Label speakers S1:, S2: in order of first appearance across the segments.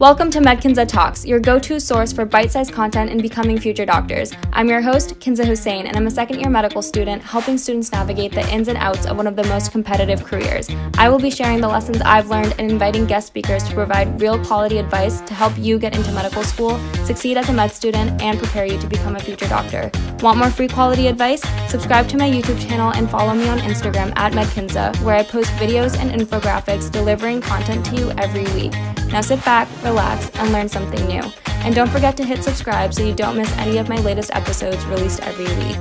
S1: Welcome to MedKinza Talks, your go to source for bite sized content in becoming future doctors. I'm your host, Kinza Hussein, and I'm a second year medical student helping students navigate the ins and outs of one of the most competitive careers. I will be sharing the lessons I've learned and inviting guest speakers to provide real quality advice to help you get into medical school, succeed as a med student, and prepare you to become a future doctor. Want more free quality advice? Subscribe to my YouTube channel and follow me on Instagram at MedKinza, where I post videos and infographics delivering content to you every week. Now sit back, and learn something new. And don't forget to hit subscribe so you don't miss any of my latest episodes released every week.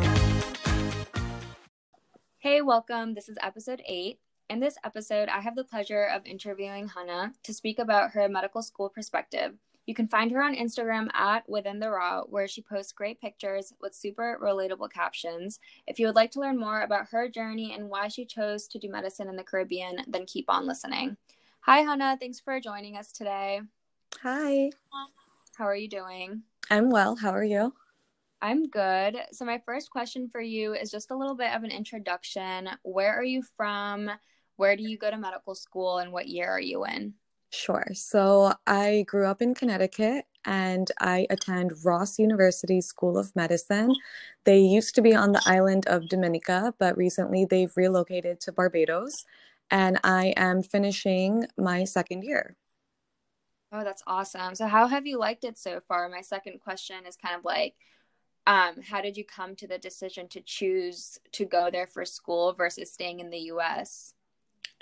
S1: Hey, welcome. This is episode 8. In this episode, I have the pleasure of interviewing Hannah to speak about her medical school perspective. You can find her on Instagram at Within the Raw, where she posts great pictures with super relatable captions. If you would like to learn more about her journey and why she chose to do medicine in the Caribbean, then keep on listening. Hi, Hannah. Thanks for joining us today.
S2: Hi.
S1: How are you doing?
S2: I'm well. How are you?
S1: I'm good. So, my first question for you is just a little bit of an introduction. Where are you from? Where do you go to medical school? And what year are you in?
S2: Sure. So, I grew up in Connecticut and I attend Ross University School of Medicine. They used to be on the island of Dominica, but recently they've relocated to Barbados and I am finishing my second year.
S1: Oh, that's awesome. So, how have you liked it so far? My second question is kind of like, um, how did you come to the decision to choose to go there for school versus staying in the US?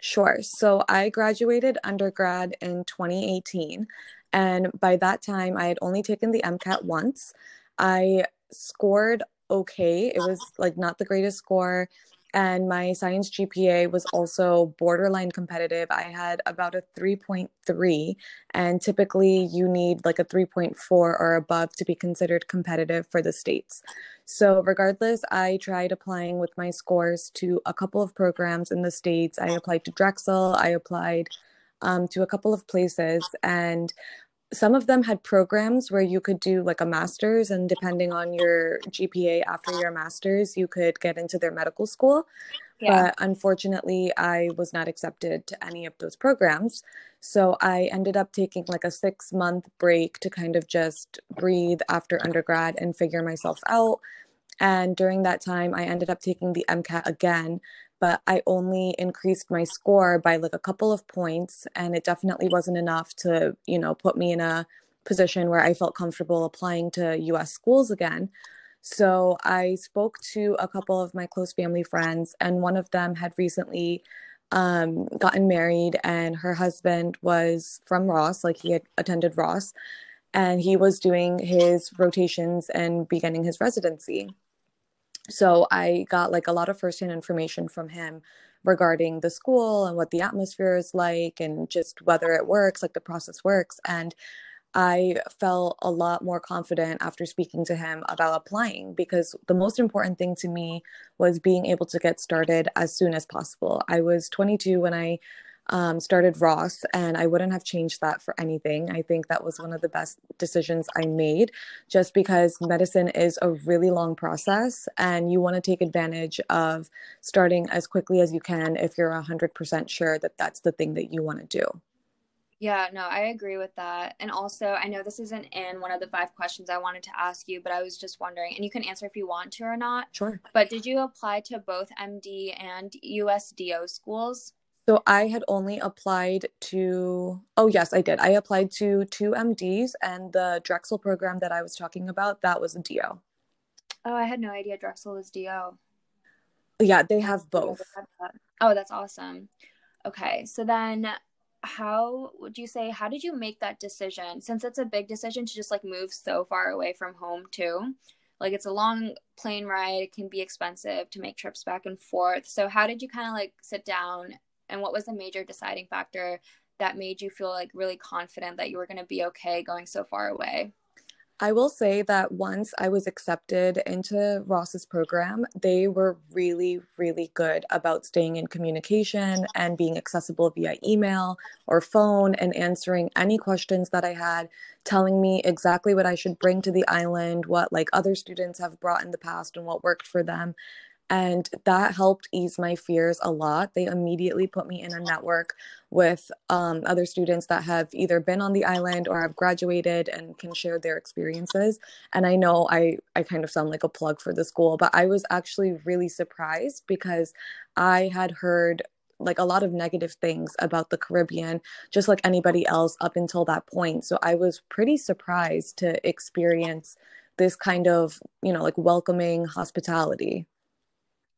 S2: Sure. So, I graduated undergrad in 2018. And by that time, I had only taken the MCAT once. I scored okay. It was like not the greatest score and my science GPA was also borderline competitive. I had about a 3.3, and typically you need like a 3.4 or above to be considered competitive for the states. So, regardless, I tried applying with my scores to a couple of programs in the states. I applied to Drexel, I applied um, to a couple of places, and some of them had programs where you could do like a master's and depending on your gpa after your master's you could get into their medical school. Yeah. but unfortunately i was not accepted to any of those programs. So i ended up taking like a six month break to kind of just breathe after undergrad and figure myself out. And during that time i ended up taking the mcat again but I only increased my score by like a couple of points and it definitely wasn't enough to, you know, put me in a position where I felt comfortable applying to US schools again. So I spoke to a couple of my close family friends and one of them had recently um, gotten married and her husband was from Ross, like he had attended Ross and he was doing his rotations and beginning his residency so i got like a lot of firsthand information from him regarding the school and what the atmosphere is like and just whether it works like the process works and i felt a lot more confident after speaking to him about applying because the most important thing to me was being able to get started as soon as possible. I was 22 when i um, started Ross, and I wouldn't have changed that for anything. I think that was one of the best decisions I made, just because medicine is a really long process, and you want to take advantage of starting as quickly as you can if you're 100% sure that that's the thing that you want to do.
S1: Yeah, no, I agree with that. And also, I know this isn't in one of the five questions I wanted to ask you, but I was just wondering, and you can answer if you want to or not.
S2: Sure.
S1: But did you apply to both MD and USDO schools?
S2: So I had only applied to, oh, yes, I did. I applied to two MDs, and the Drexel program that I was talking about, that was a DO.
S1: Oh, I had no idea Drexel was DO.
S2: Yeah, they have both.
S1: Oh, that's awesome. Okay, so then how would you say, how did you make that decision? Since it's a big decision to just like move so far away from home, too. Like it's a long plane ride, it can be expensive to make trips back and forth. So, how did you kind of like sit down and what was the major deciding factor that made you feel like really confident that you were going to be okay going so far away?
S2: I will say that once I was accepted into Ross's program, they were really, really good about staying in communication and being accessible via email or phone and answering any questions that I had, telling me exactly what I should bring to the island, what like other students have brought in the past and what worked for them. And that helped ease my fears a lot. They immediately put me in a network with um, other students that have either been on the island or have graduated and can share their experiences. And I know I, I kind of sound like a plug for the school, but I was actually really surprised because I had heard like a lot of negative things about the Caribbean, just like anybody else up until that point. So I was pretty surprised to experience this kind of, you know, like welcoming hospitality.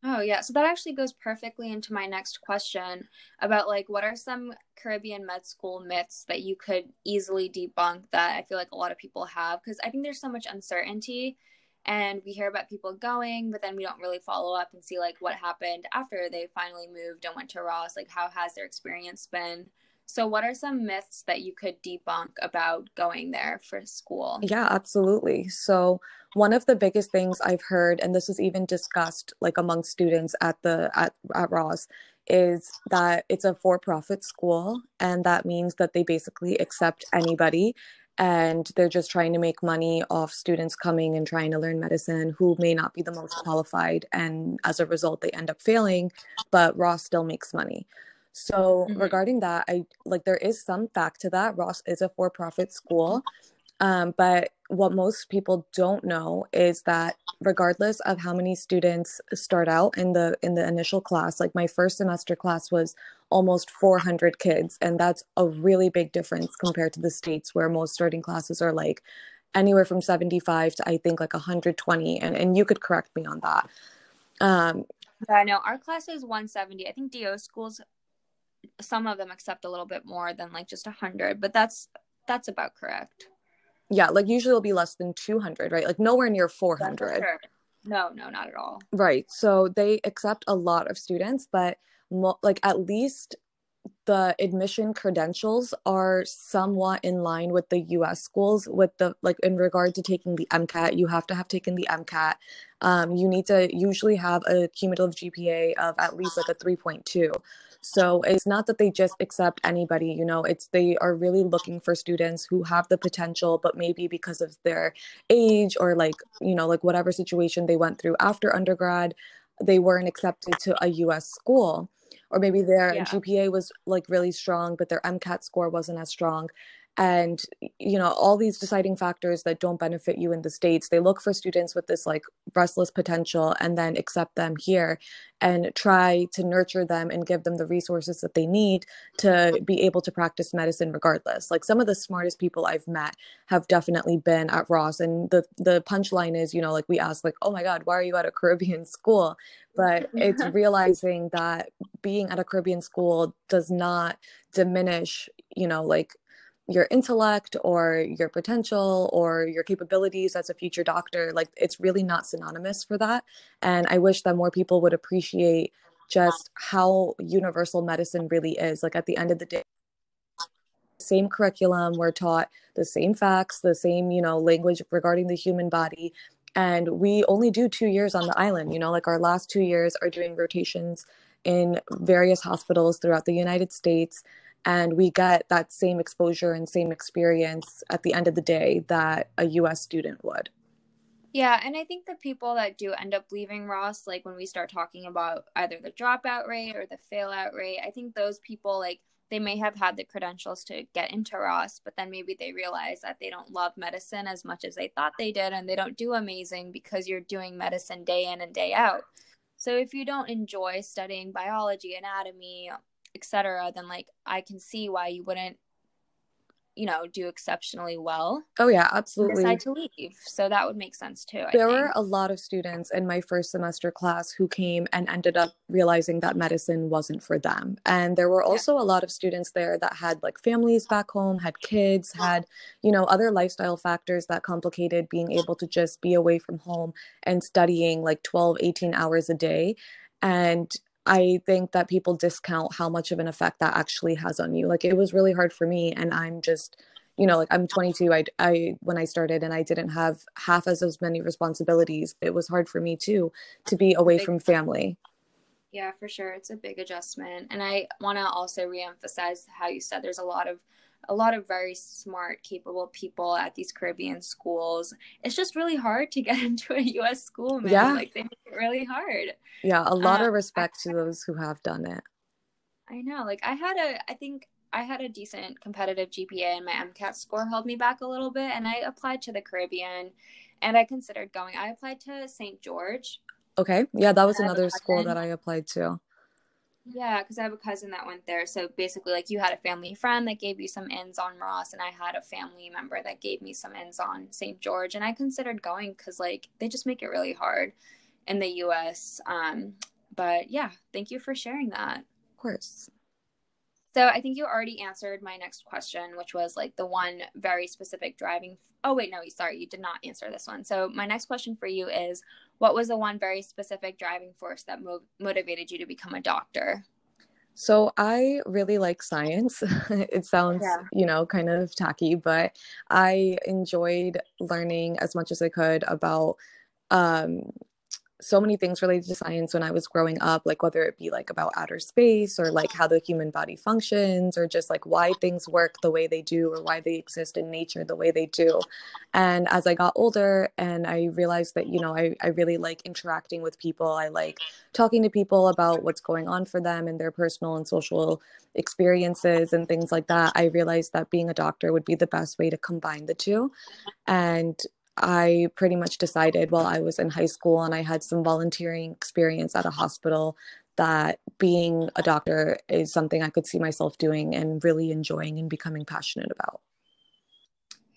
S1: Oh, yeah. So that actually goes perfectly into my next question about like what are some Caribbean med school myths that you could easily debunk that I feel like a lot of people have? Because I think there's so much uncertainty and we hear about people going but then we don't really follow up and see like what happened after they finally moved and went to Ross. Like how has their experience been so, what are some myths that you could debunk about going there for school?
S2: Yeah, absolutely. So, one of the biggest things I've heard, and this is even discussed like among students at the at, at Ross, is that it's a for-profit school, and that means that they basically accept anybody and they're just trying to make money off students coming and trying to learn medicine who may not be the most qualified and as a result they end up failing but ross still makes money so mm-hmm. regarding that, I like there is some fact to that. Ross is a for-profit school. Um, but what most people don't know is that regardless of how many students start out in the in the initial class, like my first semester class was almost 400 kids, and that's a really big difference compared to the states where most starting classes are like anywhere from 75 to I think like 120, and and you could correct me on that.
S1: Um, yeah, no, our class is 170. I think DO schools some of them accept a little bit more than like just 100 but that's that's about correct.
S2: Yeah like usually it'll be less than 200 right? Like nowhere near 400
S1: sure. no no not at all.
S2: Right so they accept a lot of students but mo- like at least the admission credentials are somewhat in line with the US schools with the like in regard to taking the MCAT you have to have taken the MCAT um, you need to usually have a cumulative GPA of at least like a 3.2 so it's not that they just accept anybody, you know, it's they are really looking for students who have the potential, but maybe because of their age or like, you know, like whatever situation they went through after undergrad, they weren't accepted to a US school. Or maybe their yeah. GPA was like really strong, but their MCAT score wasn't as strong and you know all these deciding factors that don't benefit you in the states they look for students with this like restless potential and then accept them here and try to nurture them and give them the resources that they need to be able to practice medicine regardless. Like some of the smartest people i've met have definitely been at ross and the the punchline is you know like we ask like oh my god why are you at a caribbean school? But it's realizing that being at a caribbean school does not diminish you know like your intellect or your potential or your capabilities as a future doctor like it's really not synonymous for that and i wish that more people would appreciate just how universal medicine really is. Like at the end of the day same curriculum we're taught the same facts the same you know language regarding the human body and we only do 2 years on the island you know? Like our last 2 years are doing rotations in various hospitals throughout the United States and we get that same exposure and same experience at the end of the day that a US student would.
S1: Yeah, and I think the people that do end up leaving Ross, like when we start talking about either the dropout rate or the fail out rate, I think those people, like, they may have had the credentials to get into Ross, but then maybe they realize that they don't love medicine as much as they thought they did, and they don't do amazing because you're doing medicine day in and day out. So if you don't enjoy studying biology, anatomy, etc then like i can see why you wouldn't you know do exceptionally well.
S2: Oh yeah absolutely.
S1: decide to leave. So that would make sense too
S2: I there think. were a lot of students in my first semester class who came and ended up realizing that medicine wasn't for them. And there were also yeah. a lot of students there that had like families back home had kids had you know other lifestyle factors that complicated being able to just be away from home and studying like 12 18 hours a day. And I think that people discount how much of an effect that actually has on you. Like it was really hard for me and I'm just you know, like I'm 22. I, I, when I started and I didn't have half as as many responsibilities. It was hard for me too to be away from family.
S1: Yeah, for sure. It's a big adjustment. And I want to also reemphasize how you said there's a lot of a lot of very smart, capable people at these Caribbean schools. It's just really hard to get into a US school, man. Yeah. Like they make it really hard.
S2: Yeah, a lot um, of respect to those who have done it.
S1: I know. Like I had a I think I had a decent competitive GPA and my MCAT score held me back a little bit and I applied to the Caribbean and I considered going. I applied to St. George.
S2: Okay. Yeah, that was another school that I applied to.
S1: Yeah, because I have a cousin that went there. So basically, like you had a family friend that gave you some ins on Ross, and I had a family member that gave me some ins on St. George. And I considered going because, like, they just make it really hard in the US. Um, but yeah, thank you for sharing that.
S2: Of course.
S1: So I think you already answered my next question, which was like the one very specific driving. Oh, wait, no, you sorry, you did not answer this one. So my next question for you is what was the one very specific driving force that mo- motivated you to become a doctor?
S2: So I really like science. it sounds, yeah. you know, kind of tacky, but I enjoyed learning as much as I could about um, so many things related to science when I was growing up, like whether it be like about outer space or like how the human body functions or just like why things work the way they do or why they exist in nature the way they do. And as I got older and I realized that, you know, I, I really like interacting with people, I like talking to people about what's going on for them and their personal and social experiences and things like that, I realized that being a doctor would be the best way to combine the two. And I pretty much decided while I was in high school and I had some volunteering experience at a hospital that being a doctor is something I could see myself doing and really enjoying and becoming passionate about.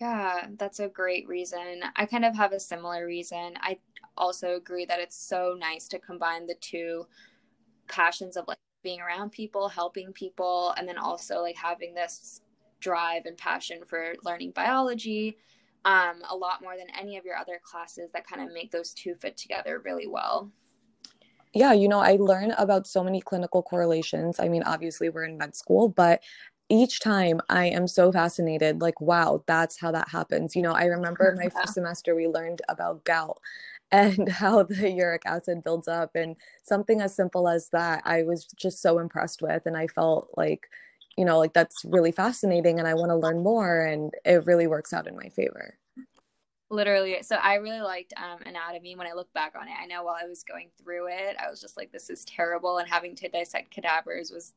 S1: Yeah, that's a great reason. I kind of have a similar reason. I also agree that it's so nice to combine the two passions of like being around people, helping people, and then also like having this drive and passion for learning biology um, a lot more than any of your other classes that kind of make those two fit together really well.
S2: Yeah, you know, I learn about so many clinical correlations. I mean, obviously, we're in med school, but each time I am so fascinated, like, wow, that's how that happens. You know, I remember my first semester we learned about gout and how the uric acid builds up, and something as simple as that, I was just so impressed with. And I felt like, you know, like that's really fascinating and I want to learn more. And it really works out in my favor.
S1: Literally. So I really liked um, anatomy when I look back on it. I know while I was going through it, I was just like, this is terrible. And having to dissect cadavers was,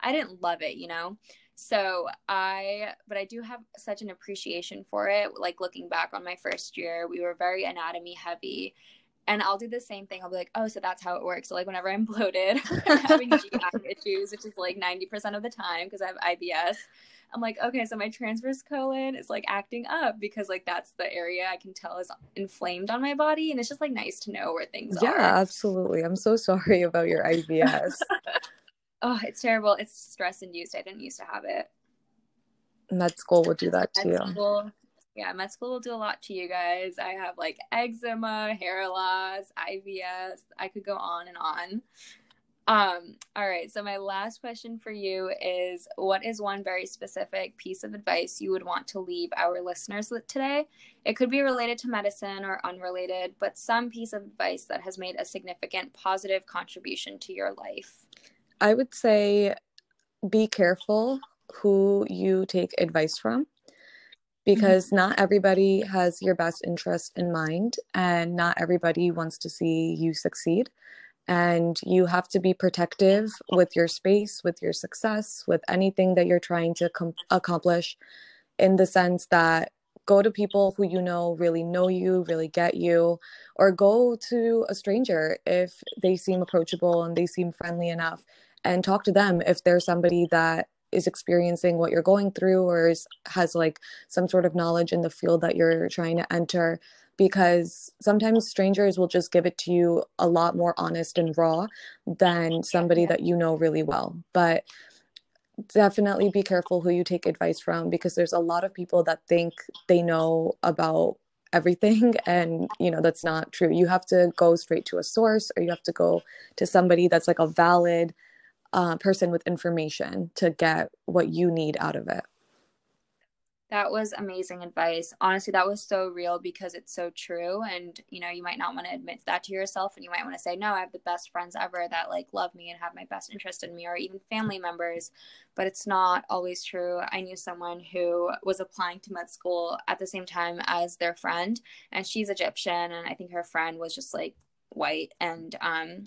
S1: I didn't love it, you know? So I, but I do have such an appreciation for it. Like looking back on my first year, we were very anatomy heavy and I'll do the same thing. I'll be like, oh, so that's how it works. So like whenever I'm bloated, having GI issues, which is like 90% of the time because I have IBS, I'm like, okay, so my transverse colon is like acting up because like that's the area I can tell is inflamed on my body. And it's just like nice to know where things
S2: yeah,
S1: are.
S2: Yeah, absolutely. I'm so sorry about your IBS.
S1: oh, it's terrible. It's stress induced. I didn't used to have it.
S2: Med school will do that too. Med school,
S1: yeah, med school will do a lot to you guys. I have like eczema, hair loss, IBS. I could go on and on. Um, all right, so my last question for you is what is one very specific piece of advice you would want to leave our listeners with today? It could be related to medicine or unrelated, but some piece of advice that has made a significant positive contribution to your life.
S2: I would say be careful who you take advice from. Because mm-hmm. not everybody has your best interest in mind and not everybody wants to see you succeed and you have to be protective with your space with your success with anything that you're trying to com- accomplish in the sense that go to people who you know really know you really get you or go to a stranger if they seem approachable and they seem friendly enough and talk to them if they're somebody that is experiencing what you're going through or is, has like some sort of knowledge in the field that you're trying to enter because sometimes strangers will just give it to you a lot more honest and raw than somebody that you know really well. But definitely be careful who you take advice from because there's a lot of people that think they know about everything and you know that's not true. You have to go straight to a source or you have to go to somebody that's like a valid uh, person with information to get what you need out of it.
S1: That was amazing advice. Honestly, that was so real because it's so true. And, you know, you might not want to admit that to yourself. And you might want to say, no, I have the best friends ever that like love me and have my best interest in me, or even family members. But it's not always true. I knew someone who was applying to med school at the same time as their friend, and she's Egyptian. And I think her friend was just like white. And, um,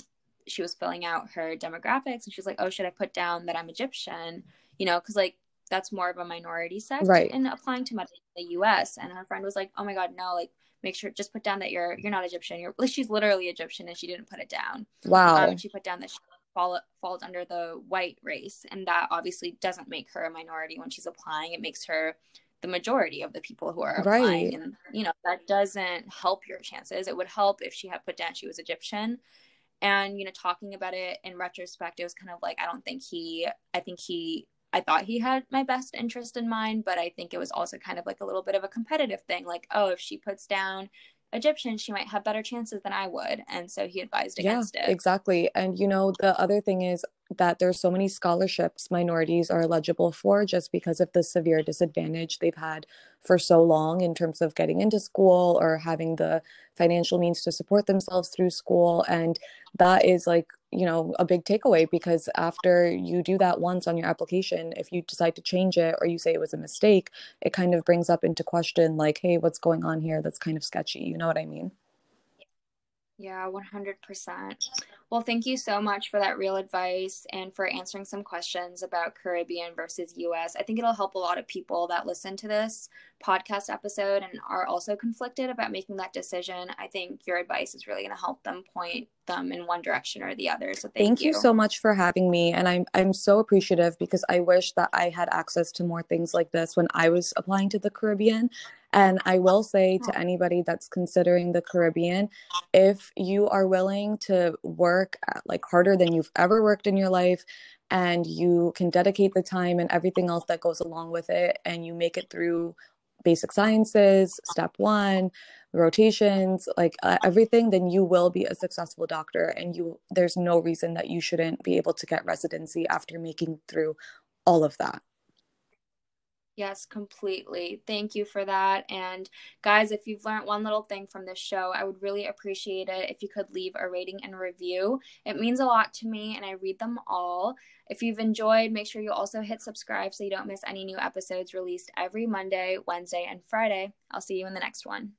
S1: she was filling out her demographics and she was like, oh, should I put down that I'm Egyptian? You know, because like that's more of a minority sect
S2: right.
S1: in applying to med in the US. And her friend was like, Oh my god, no, like make sure just put down that you're you're not Egyptian. You're like she's literally Egyptian and she didn't put it down.
S2: Wow.
S1: Um, she put down that she fall, falls under the white race. And that obviously doesn't make her a minority when she's applying. It makes her the majority of the people who are applying. Right. And you know, that doesn't help your chances. It would help if she had put down she was Egyptian and you know talking about it in retrospect it was kind of like i don't think he i think he I thought he had my best interest in mind, but I think it was also kind of like a little bit of a competitive thing. Like, oh, if she puts down Egyptian, she might have better chances than I would. And so he advised against
S2: yeah,
S1: it.
S2: Exactly. And you know, the other thing is that there's so many scholarships minorities are eligible for just because of the severe disadvantage they've had for so long in terms of getting into school or having the financial means to support themselves through school and that is like you know a big takeaway because after you do that once on your application if you decide to change it or you say it was a mistake it kind of brings up into question like hey what's going on here that's kind of sketchy you know what i mean
S1: yeah, 100%. Well, thank you so much for that real advice and for answering some questions about Caribbean versus US. I think it'll help a lot of people that listen to this podcast episode and are also conflicted about making that decision. I think your advice is really going to help them point them in one direction or the other. So thank,
S2: thank you. you so much for having me and I'm I'm so appreciative because I wish that I had access to more things like this when I was applying to the Caribbean and I will say to anybody that's considering the Caribbean, if you are willing to work at, like harder than you've ever worked in your life, and you can dedicate the time and everything else that goes along with it, and you make it through basic sciences, step one, rotations, like uh, everything, then you will be a successful doctor. And you, there's no reason that you shouldn't be able to get residency after making through all of that.
S1: Yes, completely. Thank you for that. And guys, if you've learned one little thing from this show, I would really appreciate it if you could leave a rating and review. It means a lot to me and I read them all. If you've enjoyed, make sure you also hit subscribe so you don't miss any new episodes released every Monday, Wednesday, and Friday. I'll see you in the next one.